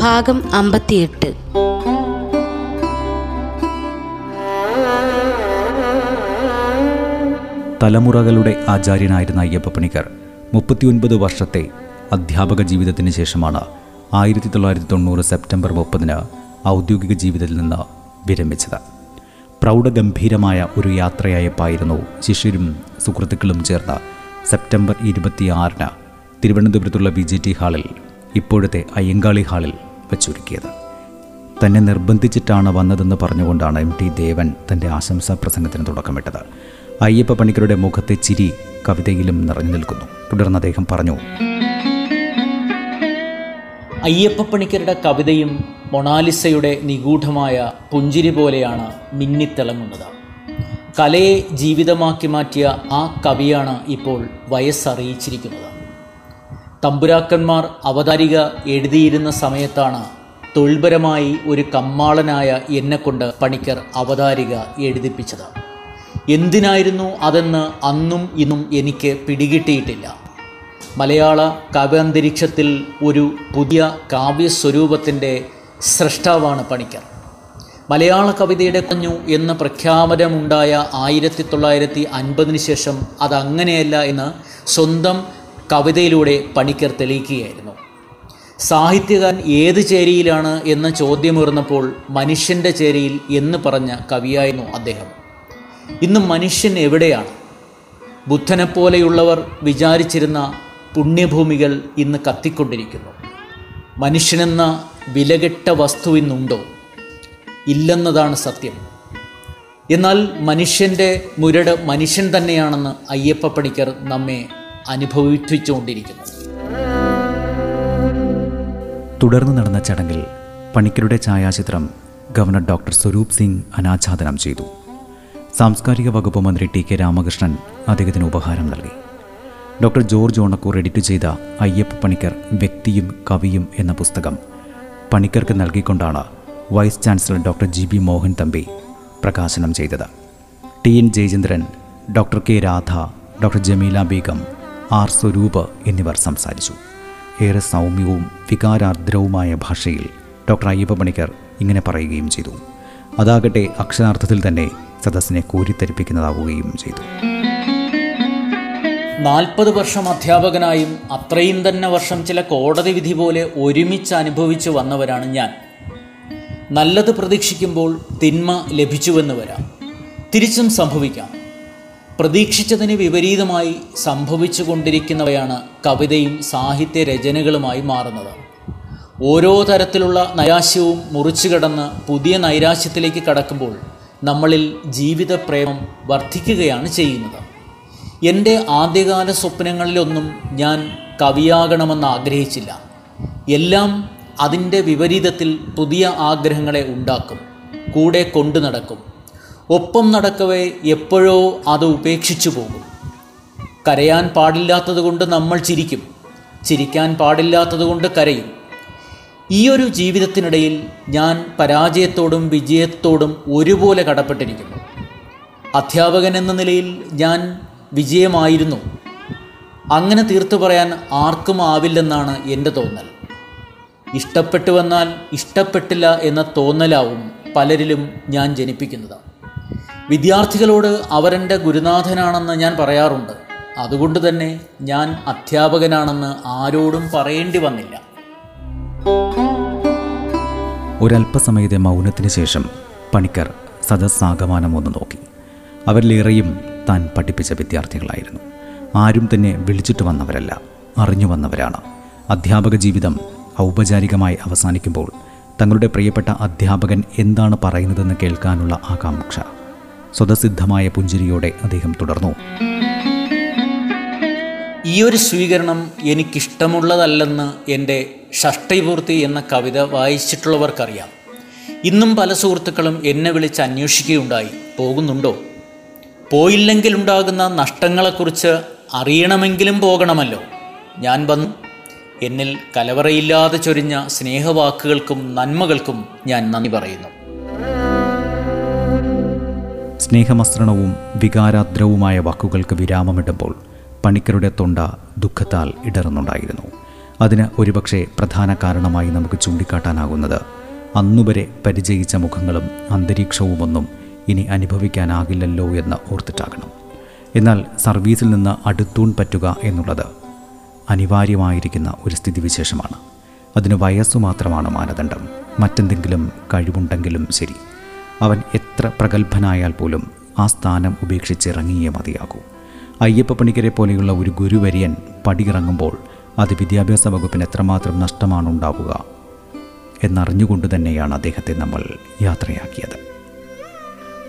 ഭാഗം അമ്പത്തിയെട്ട്. തലമുറകളുടെ ആചാര്യനായിരുന്ന അയ്യപ്പപ്പണിക്കർ മുപ്പത്തിയൊൻപത് വർഷത്തെ അധ്യാപക ജീവിതത്തിന് ശേഷമാണ് ആയിരത്തി തൊള്ളായിരത്തി തൊണ്ണൂറ് സെപ്റ്റംബർ മുപ്പതിന് ഔദ്യോഗിക ജീവിതത്തിൽ നിന്ന് വിരമിച്ചത്. പ്രൗഢഗംഭീരമായ ഒരു യാത്രയയപ്പായിരുന്നു ശിഷ്യരും സുഹൃത്തുക്കളും ചേർന്ന് സെപ്റ്റംബർ ഇരുപത്തിയാറിന് തിരുവനന്തപുരത്തുള്ള വി ജി ടി ഹാളിൽ ഇപ്പോഴത്തെ അയ്യങ്കാളി ഹാളിൽ വച്ചൊരുക്കിയത് തന്നെ നിർബന്ധിച്ചിട്ടാണ് വന്നതെന്ന് പറഞ്ഞുകൊണ്ടാണ് എം ടി ദേവൻ തന്റെ ആശംസാ പ്രസംഗത്തിന് തുടക്കമിട്ടത്. അയ്യപ്പ പണിക്കരുടെ മുഖത്തെ ചിരി കവിതയിലും നിറഞ്ഞു നിൽക്കുന്നു. തുടർന്ന് അദ്ദേഹം പറഞ്ഞു അയ്യപ്പ പണിക്കരുടെ കവിതയും മൊണാലിസയുടെ നിഗൂഢമായ പുഞ്ചിരി പോലെയാണ് മിന്നിത്തിളങ്ങുന്നത്. കലയെ ജീവിതമാക്കി മാറ്റിയ ആ കവിയാണ് ഇപ്പോൾ വയസ്സറിയിച്ചിരിക്കുന്നത്. തമ്പുരാക്കന്മാർ അവതാരിക എഴുതിയിരുന്ന സമയത്താണ് തൊഴിൽപരമായി ഒരു കമ്മാളനായ എന്നെക്കൊണ്ട് പണിക്കർ അവതാരിക എഴുതിപ്പിച്ചത്. എന്തിനായിരുന്നു അതെന്ന് അന്നും ഇന്നും എനിക്ക് പിടികിട്ടിയിട്ടില്ല. മലയാള കാവ്യാന്തരീക്ഷത്തിൽ ഒരു പുതിയ കാവ്യസ്വരൂപത്തിന്റെ സൃഷ്ടാവാണ് പണിക്കർ. മലയാള കവിതയുടെ കുഞ്ഞു എന്ന പ്രഖ്യാപനമുണ്ടായ ആയിരത്തി തൊള്ളായിരത്തി അൻപതിന് ശേഷം അതങ്ങനെയല്ല എന്ന് സ്വന്തം കവിതയിലൂടെ പണിക്കർ തെളിയിക്കുകയായിരുന്നു. സാഹിത്യകാരൻ ഏത് ചേരിയിലാണ് എന്ന ചോദ്യമുയർന്നപ്പോൾ മനുഷ്യന്റെ ചേരിയിൽ എന്ന് പറഞ്ഞ കവിയായിരുന്നു അദ്ദേഹം. ഇന്ന് മനുഷ്യൻ എവിടെയാണ്? ബുദ്ധനെപ്പോലെയുള്ളവർ വിചാരിച്ചിരുന്ന പുണ്യഭൂമികൾ ഇന്ന് കത്തിക്കൊണ്ടിരിക്കുന്നു. മനുഷ്യനെന്ന വിലകെട്ട വസ്തു ഇന്നുണ്ടോ? ഇല്ലെന്നതാണ് സത്യം. എന്നാൽ മനുഷ്യന്റെ മുരട് മനുഷ്യൻ തന്നെയാണെന്ന് അയ്യപ്പ പണിക്കർ നമ്മെ അനുഭവിപ്പിച്ചുകൊണ്ടിരിക്കുന്നു തുടർന്ന് നടന്ന ചടങ്ങിൽ പണിക്കരുടെ ഛായാചിത്രം ഗവർണർ ഡോക്ടർ സ്വരൂപ് സിംഗ് അനാച്ഛാദനം ചെയ്തു. സാംസ്കാരിക വകുപ്പ് മന്ത്രി ടി കെ രാമകൃഷ്ണൻ അദ്ദേഹത്തിന് ഉപഹാരം നൽകി. ഡോക്ടർ ജോർജ് ഓണക്കൂർ എഡിറ്റ് ചെയ്ത അയ്യപ്പ പണിക്കർ വ്യക്തിയും കവിയും എന്ന പുസ്തകം പണിക്കർക്ക് നൽകിക്കൊണ്ടാണ് vice chancellor doctor G B Mohan Thampi പ്രകാശനം ചെയ്തത്. T N Jayachandran doctor K Radha doctor Jameela Beegum R Swaroop എന്നിവർ സംസാരിച്ചു. ഏറെ സൗമ്യവും വികാരാർദ്രവുമായ ഭാഷയിൽ ഡോക്ടർ അയ്യപ്പ പണിക്കർ ഇങ്ങനെ പറയുകയും ചെയ്തു. അതാകട്ടെ അക്ഷരാർത്ഥത്തിൽ തന്നെ സദസ്സിനെ കോരിത്തരിപ്പിക്കുന്നതാവുകയും ചെയ്തു. നാൽപ്പത് വർഷം അധ്യാപകനായും അത്രയും തന്നെ വർഷം ചില കോടതി വിധി പോലെ ഒരുമിച്ച് അനുഭവിച്ചു വന്നവരാണ് ഞാൻ. നല്ലത് പ്രതീക്ഷിക്കുമ്പോൾ തിന്മ ലഭിച്ചുവെന്ന് വരാം. തിരിച്ചും സംഭവിക്കാം. പ്രതീക്ഷിച്ചതിന് വിപരീതമായി സംഭവിച്ചു കൊണ്ടിരിക്കുന്നവയാണ് കവിതയും സാഹിത്യ രചനകളുമായി മാറുന്നത്. ഓരോ തരത്തിലുള്ള നൈരാശ്യവും മുറിച്ചു കടന്ന് പുതിയ നൈരാശ്യത്തിലേക്ക് കടക്കുമ്പോൾ നമ്മളിൽ ജീവിത പ്രേമം വർദ്ധിക്കുകയാണ് ചെയ്യുന്നത്. എന്റെ ആദ്യകാല സ്വപ്നങ്ങളിലൊന്നും ഞാൻ കവിയാകണമെന്ന് ആഗ്രഹിച്ചില്ല. എല്ലാം അതിന്റെ വിപരീതത്തിൽ പുതിയ ആഗ്രഹങ്ങളെ ഉണ്ടാക്കും കൂടെ കൊണ്ടു നടക്കും. ഒപ്പം നടക്കവേ എപ്പോഴോ അത് ഉപേക്ഷിച്ചു പോകും. കരയാൻ പാടില്ലാത്തതുകൊണ്ട് നമ്മൾ ചിരിക്കും. ചിരിക്കാൻ പാടില്ലാത്തതുകൊണ്ട് കരയും. ഈ ഒരു ജീവിതത്തിനിടയിൽ ഞാൻ പരാജയത്തോടും വിജയത്തോടും ഒരുപോലെ കടപ്പെട്ടിരിക്കുന്നു. അധ്യാപകൻ എന്ന നിലയിൽ ഞാൻ വിജയമായിരുന്നു. അങ്ങനെ തീർത്തു പറയാൻ ആർക്കും ആവില്ലെന്നാണ് എന്റെ തോന്നൽ. ഇഷ്ടപ്പെട്ടു വന്നാൽ ഇഷ്ടപ്പെട്ടില്ല എന്ന തോന്നലാവും പലരിലും ഞാൻ ജനിപ്പിക്കുന്നത് വിദ്യാർത്ഥികളോട് അവരെന്റെ ഗുരുനാഥനാണെന്ന് ഞാൻ പറയാറുണ്ട്. അതുകൊണ്ട് തന്നെ ഞാൻ അധ്യാപകനാണെന്ന് ആരോടും പറയേണ്ടി വന്നില്ല. ഒരല്പസമയത്തെ മൗനത്തിന് ശേഷം പണിക്കർ സദസ്സാഗമാനം ഒന്ന് നോക്കി. അവരിലേറെയും താൻ പഠിപ്പിച്ച വിദ്യാർത്ഥികളായിരുന്നു. ആരും തന്നെ വിളിച്ചിട്ട് വന്നവരല്ല അറിഞ്ഞു വന്നവരാണ്. അധ്യാപക ജീവിതം ഔപചാരികമായി അവസാനിക്കുമ്പോൾ തങ്ങളുടെ പ്രിയപ്പെട്ട അധ്യാപകൻ എന്താണ് പറയുന്നതെന്ന് കേൾക്കാനുള്ള ആകാംക്ഷ. സ്വതസിദ്ധമായ പുഞ്ചിരിയോടെ അദ്ദേഹം തുടർന്നു. ഈ ഒരു സ്വീകരണം എനിക്കിഷ്ടമുള്ളതല്ലെന്ന് എന്റെ ഷഷ്ടിപൂർത്തി എന്ന കവിത വായിച്ചിട്ടുള്ളവർക്കറിയാം. ഇന്നും പല സുഹൃത്തുക്കളും എന്നെ വിളിച്ച് അന്വേഷിക്കുകയുണ്ടായി. പോകുന്നുണ്ടോ? പോയില്ലെങ്കിലുണ്ടാകുന്ന നഷ്ടങ്ങളെക്കുറിച്ച് അറിയണമെങ്കിലും പോകണമല്ലോ. ഞാൻ വന്നു. എന്നിൽ കലവറയില്ലാതെ ചൊരിഞ്ഞ സ്നേഹവാക്കുകൾക്കും നന്മകൾക്കും ഞാൻ നന്ദി പറയുന്നു. സ്നേഹമസൃണവും വികാരാദ്രവുമായ വാക്കുകൾക്ക് വിരാമമിടുമ്പോൾ പണിക്കരുടെ തൊണ്ട ദുഃഖത്താൽ ഇടറുന്നുണ്ടായിരുന്നു. അതിന് ഒരുപക്ഷെ പ്രധാന കാരണമായി നമുക്ക് ചൂണ്ടിക്കാട്ടാനാകുന്നത് അന്നുവരെ പരിചയിച്ച മുഖങ്ങളും അന്തരീക്ഷവുമൊന്നും ഇനി അനുഭവിക്കാനാകില്ലല്ലോ എന്ന് ഓർത്തിട്ടാകണം. എന്നാൽ സർവീസിൽ നിന്ന് അടുത്തൂൺ പറ്റുക എന്നുള്ളത് അനിവാര്യമായിരിക്കുന്ന ഒരു സ്ഥിതിവിശേഷമാണ്. അതിന് വയസ്സു മാത്രമാണ് മാനദണ്ഡം. മറ്റെന്തെങ്കിലും കഴിവുണ്ടെങ്കിലും ശരി. അവൻ എത്ര പ്രഗത്ഭനായാൽ പോലും ആ സ്ഥാനം ഉപേക്ഷിച്ചിറങ്ങിയേ മതിയാകൂ. അയ്യപ്പ പണിക്കരെ പോലെയുള്ള ഒരു ഗുരുവര്യൻ പടിയിറങ്ങുമ്പോൾ അത് വിദ്യാഭ്യാസ വകുപ്പിന് എത്രമാത്രം നഷ്ടമാണ് ഉണ്ടാവുക എന്നറിഞ്ഞുകൊണ്ട് തന്നെയാണ് അദ്ദേഹത്തെ നമ്മൾ യാത്രയാക്കിയത്.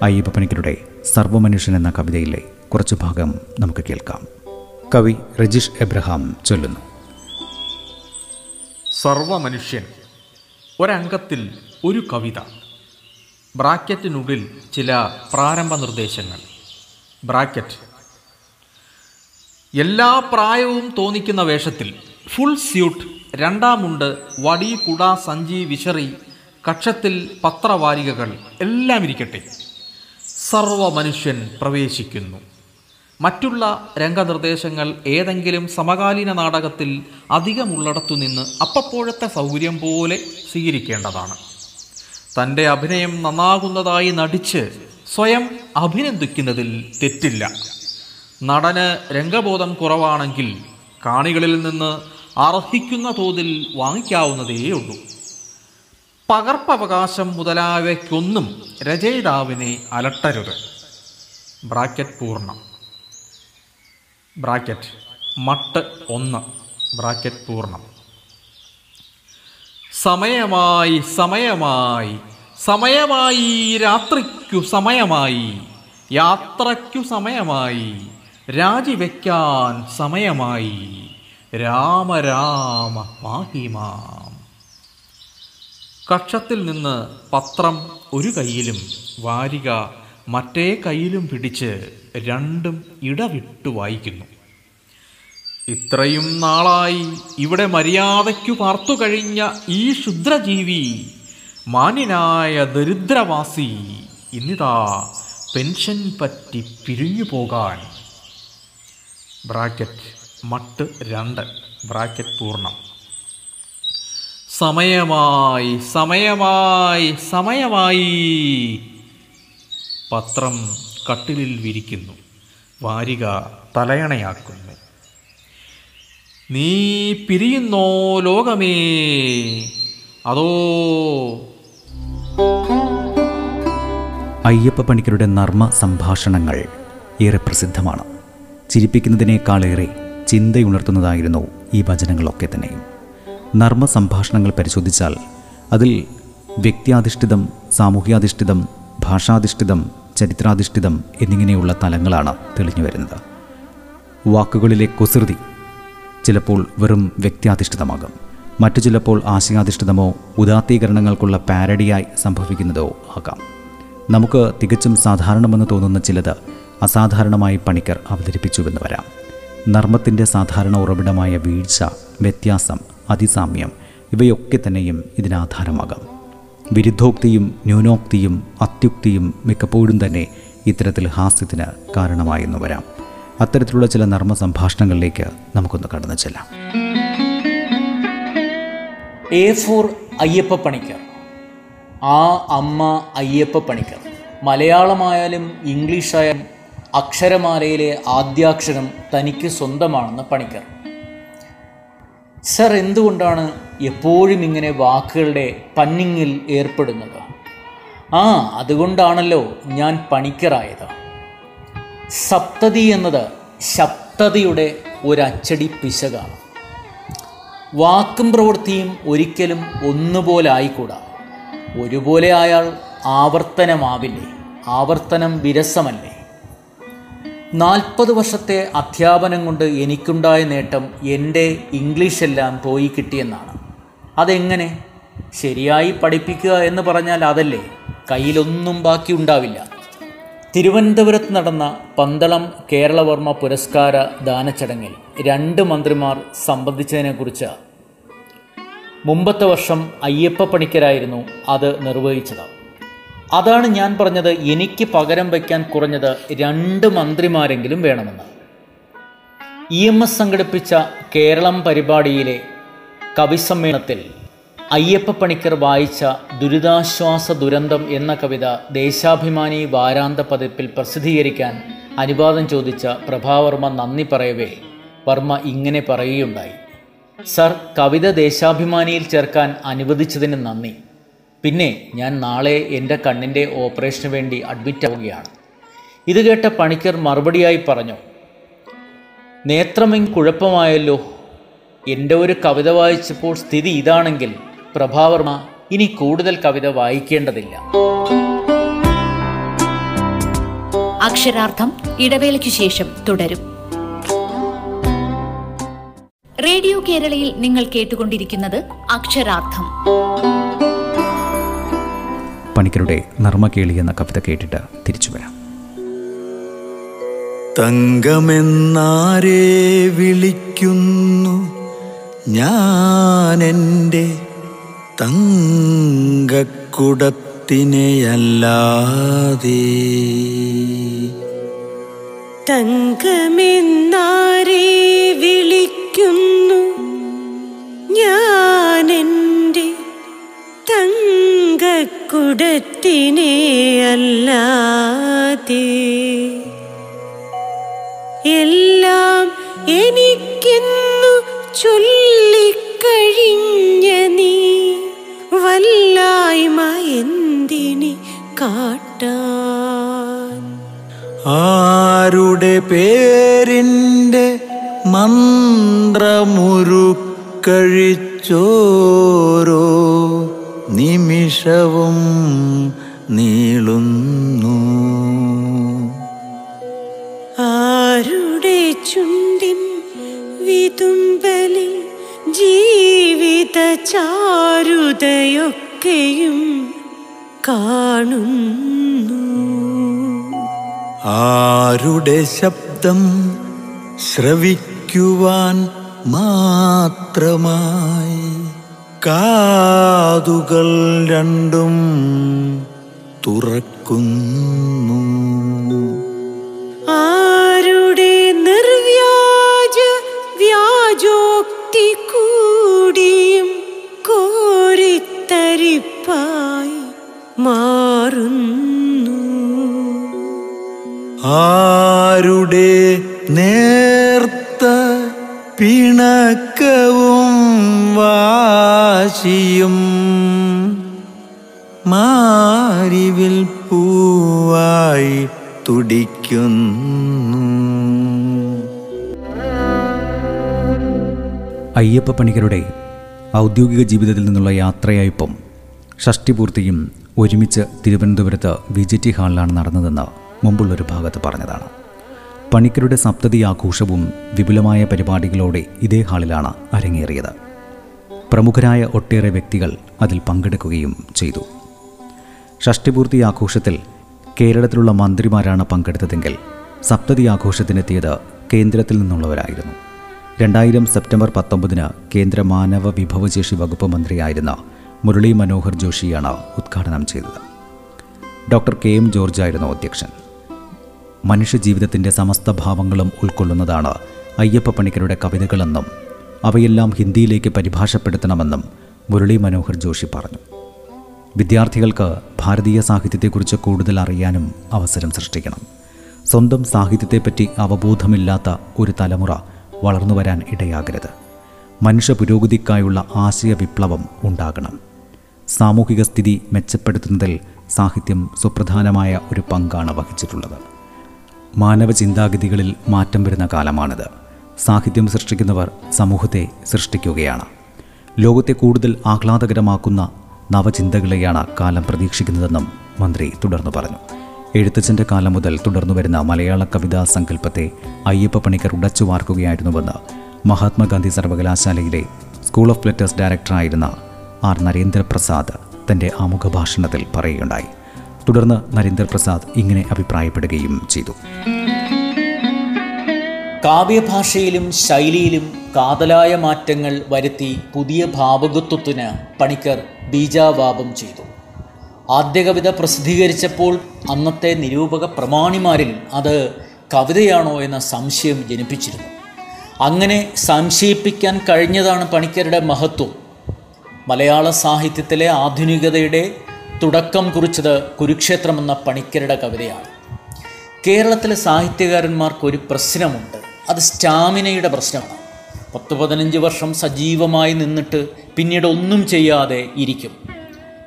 അയ്യപ്പ പണിക്കരുടെ സർവമനുഷ്യൻ എന്ന കവിതയിലെ കുറച്ചു ഭാഗം നമുക്ക് കേൾക്കാം. കവി രജിഷ് എബ്രഹാം ചൊല്ലുന്നു. സർവമനുഷ്യൻ ഒരംഗത്തിൽ ഒരു കവിത. ബ്രാക്കറ്റിനുള്ളിൽ ചില പ്രാരംഭ നിർദ്ദേശങ്ങൾ. ബ്രാക്കറ്റ്. എല്ലാ പ്രായവും തോന്നിക്കുന്ന വേഷത്തിൽ ഫുൾ സ്യൂട്ട് രണ്ടാമുണ്ട് വടി കുട സഞ്ചി വിശറി കക്ഷത്തിൽ പത്രവാരികകൾ എല്ലാം ഇരിക്കട്ടെ. സർവ മനുഷ്യൻ പ്രവേശിക്കുന്നു. മറ്റുള്ള രംഗനിർദ്ദേശങ്ങൾ ഏതെങ്കിലും സമകാലീന നാടകത്തിൽ അധികമുള്ളിടത്തുനിന്ന് അപ്പപ്പോഴത്തെ സൗകര്യം പോലെ സ്വീകരിക്കേണ്ടതാണ്. തന്റെ അഭിനയം നന്നാകുന്നതായി നടിച്ച് സ്വയം അഭിനന്ദിക്കുന്നതിൽ തെറ്റില്ല. നടന് രംഗബോധം കുറവാണെങ്കിൽ കാണികളിൽ നിന്ന് അർഹിക്കുന്ന തോതിൽ വാങ്ങിക്കാവുന്നതേയുള്ളൂ പകർപ്പവകാശം മുതലായവയ്ക്കൊന്നും രചയിതാവിനെ അലട്ടരുത്. ബ്രാക്കറ്റ് പൂർണം. ബ്രാക്കറ്റ് മട്ട് ഒന്ന്. ബ്രാക്കറ്റ് പൂർണം. സമയമായി സമയമായി. സമയമായി രാത്രിക്കു സമയമായി. യാത്രയ്ക്കു സമയമായി. രാജിവെക്കാൻ സമയമായി. രാമ രാമ മാഹിമാം കക്ഷത്തിൽ നിന്ന് പത്രം ഒരു കൈയിലും വാരിക മറ്റേ കൈയിലും പിടിച്ച് രണ്ടും ഇടവിട്ടു വായിക്കുന്നു. ഇത്രയും നാളായി ഇവിടെ മര്യാദയ്ക്കു പാർത്തു കഴിഞ്ഞ ഈ ക്ഷുദ്രജീവി മാന്യനായ ദരിദ്രവാസി ഇന്നിതാ പെൻഷൻ പറ്റി പിരിഞ്ഞു പോകാൻ. ബ്രാക്കറ്റ് മട്ട് രണ്ട് ബ്രാക്കറ്റ് പൂർണം. സമയമായി സമയമായി സമയമായി. പത്രം കട്ടിലിൽ വിരിക്കുന്നു. വാരിക തലയണയാക്കുന്നു. നീ പിരിയുന്നോ ലോകമേ? അതോ അയ്യപ്പ പണിക്കരുടെ നർമ്മ സംഭാഷണങ്ങൾ ഏറെ പ്രസിദ്ധമാണ്. ചിരിപ്പിക്കുന്നതിനേക്കാളേറെ ചിന്തയുണർത്തുന്നതായിരുന്നു ഈ വചനങ്ങളൊക്കെ തന്നെയും. നർമ്മ സംഭാഷണങ്ങൾ പരിശോധിച്ചാൽ അതിൽ വ്യക്തിയാധിഷ്ഠിതം സാമൂഹ്യാധിഷ്ഠിതം ഭാഷാധിഷ്ഠിതം ചരിത്രാധിഷ്ഠിതം എന്നിങ്ങനെയുള്ള തലങ്ങളാണ് തെളിഞ്ഞു വരുന്നത്. വാക്കുകളിലെ കുസൃതി ചിലപ്പോൾ വെറും വ്യക്തിയാധിഷ്ഠിതമാകും. മറ്റു ചിലപ്പോൾ ആശയാധിഷ്ഠിതമോ ഉദാത്തീകരണങ്ങൾക്കുള്ള പാരഡിയായി സംഭവിക്കുന്നതോ ആകാം. നമുക്ക് തികച്ചും സാധാരണമെന്ന് തോന്നുന്ന ചിലത് അസാധാരണമായി പണിക്കർ അവതരിപ്പിച്ചുവെന്ന് വരാം. നർമ്മത്തിന്റെ സാധാരണ ഉറവിടമായ വീഴ്ച വ്യത്യാസം അതിസാമ്യം ഇവയൊക്കെ തന്നെയും ഇതിനാധാരമാകാം. വിരുദ്ധോക്തിയും ന്യൂനോക്തിയും അത്യുക്തിയും മിക്കപ്പോഴും തന്നെ ഇത്തരത്തിൽ ഹാസ്യത്തിന് കാരണമായെന്ന് വരാം. അത്തരത്തിലുള്ള ചില നർമ്മ സംഭാഷണങ്ങളിലേക്ക് നമുക്കൊന്ന് കടന്നു ചെല്ലാം. A for Ayyappa Panikkar. ആ അമ്മ അയ്യപ്പ പണിക്കർ. മലയാളമായാലും ഇംഗ്ലീഷായാലും അക്ഷരമാലയിലെ ആദ്യാക്ഷരം തനിക്ക് സ്വന്തമാണെന്ന് പണിക്കർ. സർ എന്തുകൊണ്ടാണ് എപ്പോഴും ഇങ്ങനെ വാക്കുകളുടെ പന്നിങ്ങിൽ ഏർപ്പെടുന്നത്? ആ അതുകൊണ്ടാണല്ലോ ഞാൻ പണിക്കറായത്. സപ്തതി എന്നത് ശബ്ദതയുടെ ഒരച്ചടി പിശകാണ്. വാക്കും പ്രവൃത്തിയും ഒരിക്കലും ഒന്നുപോലെ ആയിക്കൂടാ ഒരുപോലെ ആയാൽ ആവർത്തനമാവില്ലേ? ആവർത്തനം വിരസമല്ലേ? നാൽപ്പത് വർഷത്തെ അധ്യാപനം കൊണ്ട് എനിക്കുണ്ടായ നേട്ടം എന്റെ ഇംഗ്ലീഷെല്ലാം പോയി കിട്ടിയെന്നാണ്. അതെങ്ങനെ? ശരിയായി പഠിപ്പിക്കുക എന്ന് പറഞ്ഞാൽ അതല്ലേ? കയ്യിലൊന്നും ബാക്കി ഉണ്ടാവില്ല. തിരുവനന്തപുരത്ത് നടന്ന പന്തളം കേരളവർമ്മ പുരസ്കാര ദാനച്ചടങ്ങിൽ രണ്ട് മന്ത്രിമാർ സംബന്ധിച്ചതിനെക്കുറിച്ച് മുമ്പത്തെ വർഷം അയ്യപ്പ പണിക്കരായിരുന്നു അത് നിർവഹിച്ചത്. അതാണ് ഞാൻ പറഞ്ഞത് എനിക്ക് പകരം വയ്ക്കാൻ കുറഞ്ഞത് രണ്ട് മന്ത്രിമാരെങ്കിലും വേണമെന്ന്. ഇ എം എസ് സംഘടിപ്പിച്ച കേരളം പരിപാടിയിലെ കവിസമ്മേളനത്തിൽ അയ്യപ്പ പണിക്കർ വായിച്ച ദുരിതാശ്വാസ ദുരന്തം എന്ന കവിത ദേശാഭിമാനി വാരാന്ത പതിപ്പിൽ പ്രസിദ്ധീകരിക്കാൻ അനുവാദം ചോദിച്ച പ്രഭാവർമ്മ നന്ദി പറയവേ. വർമ്മ ഇങ്ങനെ പറയുകയുണ്ടായി. സർ കവിത ദേശാഭിമാനിയിൽ ചേർക്കാൻ അനുവദിച്ചതിന് നന്ദി. പിന്നെ ഞാൻ നാളെ എന്റെ കണ്ണിന്റെ ഓപ്പറേഷന് വേണ്ടി അഡ്മിറ്റ് ആവുകയാണ്. ഇത് കേട്ട പണിക്കർ മറുപടിയായി പറഞ്ഞു നേത്രമെങ്കിൽ കുഴപ്പമായല്ലോ. എന്റെ ഒരു കവിത വായിച്ചപ്പോൾ സ്ഥിതി ഇതാണെങ്കിൽ പ്രഭാവർമ്മ ഇനി കൂടുതൽ കവിത വായിക്കേണ്ടതില്ല. അക്ഷരാർത്ഥം ഇടവേളയ്ക്ക് ശേഷം തുടരും. റേഡിയോ കേരളയിൽ നിങ്ങൾ കേട്ടുകൊണ്ടിരിക്കുന്നത് അക്ഷരാർത്ഥം. പണിക്കരുടെ നർമ്മകേളി എന്ന കവിത കേട്ടിട്ട് തിരിച്ചു വരാം. തങ്കമെന്നാരെ വിളിക്കുന്നു ഞാനെന്റെ തങ്കക്കുടത്തിനെയല്ലാതെ തങ്കമെന്നാരെ വിളിക്കുന്നു? ഞാനെന്റെ തങ്കക്കുടത്തിനെ അല്ലാതെ എല്ലാം എനിക്കെന്നു ചൊല്ലിക്കഴിഞ്ഞ നീ വല്ലായ്മ എന്തിനി കാട്ടാൻ? ആരുടെ പേരിന്റെ മന്ത്രമുരുക്കഴിച്ചോരോ നിമിഷവും നീളുന്നു. ചാരുതയൊക്കെയും കാണുന്നു. ആരുടെ ശബ്ദം ശ്രവിക്കുവാൻ മാത്രമായി? കാതുകൾ രണ്ടും തുറക്കുന്നു. പിണക്കവും വാശിയും മാരിവിൽ പൂവായി തുടിക്കുന്നു. അയ്യപ്പ പണിക്കരുടെ ഔദ്യോഗിക ജീവിതത്തിൽ നിന്നുള്ള യാത്രയയപ്പം ഷഷ്ടിപൂർത്തിയും ഒരുമിച്ച് തിരുവനന്തപുരത്ത് വി ജെ ടി ഹാളിലാണ് നടന്നതെന്ന് മുമ്പുള്ളൊരു ഭാഗത്ത് പറഞ്ഞതാണ്. പണിക്കരുടെ സപ്തതി ആഘോഷവും വിപുലമായ പരിപാടികളോടെ ഇതേ ഹാളിലാണ് അരങ്ങേറിയത്. പ്രമുഖരായ ഒട്ടേറെ വ്യക്തികൾ അതിൽ പങ്കെടുക്കുകയും ചെയ്തു. ഷഷ്ടിപൂർത്തി ആഘോഷത്തിൽ കേരളത്തിലുള്ള മന്ത്രിമാരാണ് പങ്കെടുത്തതെങ്കിൽ സപ്തതി ആഘോഷത്തിനെത്തിയത് കേന്ദ്രത്തിൽ നിന്നുള്ളവരായിരുന്നു. രണ്ടായിരം സെപ്റ്റംബർ പത്തൊമ്പതിന് കേന്ദ്ര മാനവ വിഭവശേഷി വകുപ്പ് മന്ത്രിയായിരുന്ന മുരളി മനോഹർ ജോഷിയാണ് ഉദ്ഘാടനം ചെയ്തത്. ഡോക്ടർ കെ എം ജോർജ് ആയിരുന്നു അധ്യക്ഷൻ. മനുഷ്യജീവിതത്തിന്റെ സമസ്ത ഭാവങ്ങളും ഉൾക്കൊള്ളുന്നതാണ് അയ്യപ്പ പണിക്കരുടെ കവിതകളെന്നും അവയെല്ലാം ഹിന്ദിയിലേക്ക് പരിഭാഷപ്പെടുത്തണമെന്നും മുരളി മനോഹർ ജോഷി പറഞ്ഞു. വിദ്യാർത്ഥികൾക്ക് ഭാരതീയ സാഹിത്യത്തെക്കുറിച്ച് കൂടുതൽ അറിയാനും അവസരം സൃഷ്ടിക്കണം. സ്വന്തം സാഹിത്യത്തെപ്പറ്റി അവബോധമില്ലാത്ത ഒരു തലമുറ വളർന്നു വരാൻ ഇടയാകരുത്. മനുഷ്യ പുരോഗതിക്കായുള്ള ആശയ വിപ്ലവം ഉണ്ടാകണം. സാമൂഹിക സ്ഥിതി മെച്ചപ്പെടുത്തുന്നതിൽ സാഹിത്യം സുപ്രധാനമായ ഒരു പങ്കാണ് വഹിച്ചിട്ടുള്ളത്. മാനവ ചിന്താഗതികളിൽ മാറ്റം വരുന്ന കാലമാണിത്. സാഹിത്യം സൃഷ്ടിക്കുന്നവർ സമൂഹത്തെ സൃഷ്ടിക്കുകയാണ്. ലോകത്തെ കൂടുതൽ ആഹ്ലാദകരമാക്കുന്ന നവചിന്തകളെയാണ് കാലം പ്രതീക്ഷിക്കുന്നതെന്നും മന്ത്രി തുടർന്നു പറഞ്ഞു. എഴുത്തച്ഛന്റെ കാലം മുതൽ തുടർന്നു വരുന്ന മലയാള കവിതാ സങ്കല്പത്തെ അയ്യപ്പ പണിക്കർ ഉടച്ചു വാർക്കുകയായിരുന്നുവെന്ന് മഹാത്മാഗാന്ധി സർവകലാശാലയിലെ സ്കൂൾ ഓഫ് ലെറ്റേഴ്സ് ഡയറക്ടറായിരുന്ന ആർ നരേന്ദ്രപ്രസാദ് തന്റെ ആമുഖ ഭാഷണത്തിൽ പറയുകയുണ്ടായി. തുടർന്ന് നരേന്ദ്രപ്രസാദ് ഇങ്ങനെ അഭിപ്രായപ്പെടുകയും ചെയ്തു. കാവ്യഭാഷയിലും ശൈലിയിലും കാതലായ മാറ്റങ്ങൾ വരുത്തി പുതിയ ഭാവകത്വത്തിന് പണിക്കർ ബീജാവാപം ചെയ്തു. ആദ്യ കവിത പ്രസിദ്ധീകരിച്ചപ്പോൾ അന്നത്തെ നിരൂപക പ്രമാണിമാരിൽ അത് കവിതയാണോ എന്ന സംശയം ജനിപ്പിച്ചിരുന്നു. അങ്ങനെ സംശയിപ്പിക്കാൻ കഴിഞ്ഞതാണ് പണിക്കരുടെ മഹത്വം. മലയാള സാഹിത്യത്തിലെ ആധുനികതയുടെ തുടക്കം കുറിച്ചത് കുരുക്ഷേത്രം എന്ന പണിക്കരുടെ കവിതയാണ്. കേരളത്തിലെ സാഹിത്യകാരന്മാർക്ക് ഒരു പ്രശ്നമുണ്ട്. അത് സ്റ്റാമിനയുടെ പ്രശ്നമാണ്. പത്ത് പതിനഞ്ച് വർഷം സജീവമായി നിന്നിട്ട് പിന്നീട് ഒന്നും ചെയ്യാതെ ഇരിക്കും.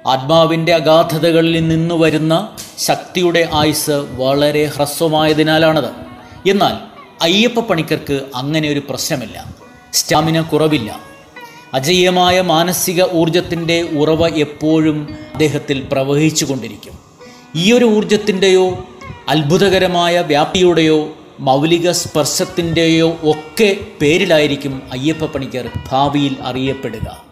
ആത്മാവിന്റെ അഗാധതകളിൽ നിന്ന് വരുന്ന ശക്തിയുടെ ആയുസ് വളരെ ഹ്രസ്വമായതിനാലാണത്. എന്നാൽ അയ്യപ്പ പണിക്കർക്ക് അങ്ങനെ ഒരു പ്രശ്നമില്ല. സ്റ്റാമിന കുറവില്ല. അജയ്യമായ മാനസിക ഊർജത്തിന്റെ ഉറവ എപ്പോഴും അദ്ദേഹത്തിൽ പ്രവഹിച്ചു കൊണ്ടിരിക്കും ഈ ഒരു ഊർജത്തിന്റെയോ അത്ഭുതകരമായ വ്യാപ്തിയുടെയോ മൗലിക സ്പർശത്തിന്റെയോ ഒക്കെ പേരിലായിരിക്കും അയ്യപ്പ പണിക്കർ ഭാവിയിൽ അറിയപ്പെടുക.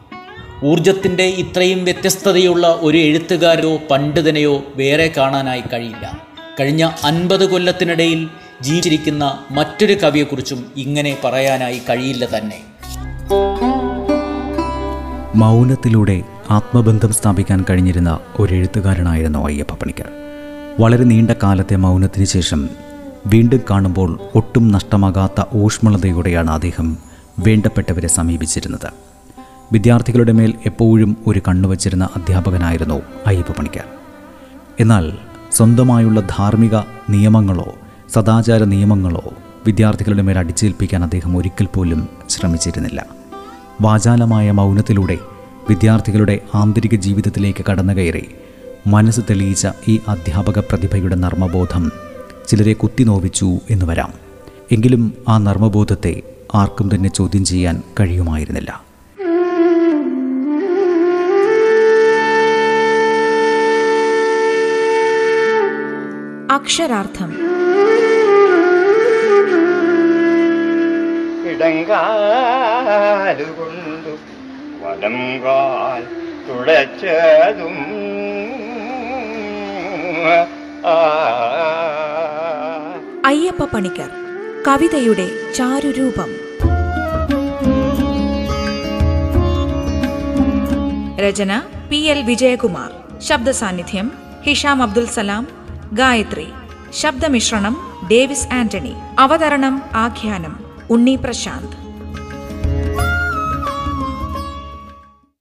ഊർജത്തിന്റെ ഇത്രയും വ്യത്യസ്തതയുള്ള ഒരു എഴുത്തുകാരോ പണ്ഡിതനെയോ വേറെ കാണാനായി കഴിയില്ല. കഴിഞ്ഞ അൻപത് കൊല്ലത്തിനിടയിൽ ജീവിച്ചിരിക്കുന്ന മറ്റൊരു കവിയെക്കുറിച്ചും ഇങ്ങനെ പറയാനായി കഴിയില്ല തന്നെ. മൗനത്തിലൂടെ ആത്മബന്ധം സ്ഥാപിക്കാൻ കഴിഞ്ഞിരുന്ന ഒരു എഴുത്തുകാരനായിരുന്നു അയ്യപ്പ പണിക്കർ. വളരെ നീണ്ട കാലത്തെ മൗനത്തിന് ശേഷം വീണ്ടും കാണുമ്പോൾ ഒട്ടും നഷ്ടമാകാത്ത ഊഷ്മളതയോടെയാണ് അദ്ദേഹം വേണ്ടപ്പെട്ടവരെ സമീപിച്ചിരുന്നത്. വിദ്യാർത്ഥികളുടെ മേൽ എപ്പോഴും ഒരു കണ്ണുവച്ചിരുന്ന അധ്യാപകനായിരുന്നു അയ്യപ്പ പണിക്കർ. എന്നാൽ സ്വന്തമായുള്ള ധാർമ്മിക നിയമങ്ങളോ സദാചാര നിയമങ്ങളോ വിദ്യാർത്ഥികളുടെ മേൽ അടിച്ചേൽപ്പിക്കാൻ അദ്ദേഹം ഒരിക്കൽ പോലും ശ്രമിച്ചിരുന്നില്ല. വാചാലമായ മൗനത്തിലൂടെ വിദ്യാർത്ഥികളുടെ ആന്തരിക ജീവിതത്തിലേക്ക് കടന്നുകയറി. മനസ്സ് തെളിയിച്ച ഈ അധ്യാപക പ്രതിഭയുടെ നർമ്മബോധം ചിലരെ കുത്തിനോവിച്ചു എന്ന് വരാം. എങ്കിലും ആ നർമ്മബോധത്തെ ആർക്കും തന്നെ ചോദ്യം ചെയ്യാൻ കഴിയുമായിരുന്നില്ല. അക്ഷരാർത്ഥം ഇടങ്കാലുകൊണ്ടു വലം കാൽ തുടച്ചതും. അയ്യപ്പ പണിക്കർ കവിതയുടെ ചാരുരൂപം. രചന പി എൽ വിജയകുമാർ. ശബ്ദ സാന്നിധ്യം ഹിഷാം അബ്ദുൽ സലാം. ഗായത്രി ശബ്ദമിശ്രണം ഡേവിസ് ആന്റണി. അവതരണം ആഖ്യാനം उन्नी प्रशांत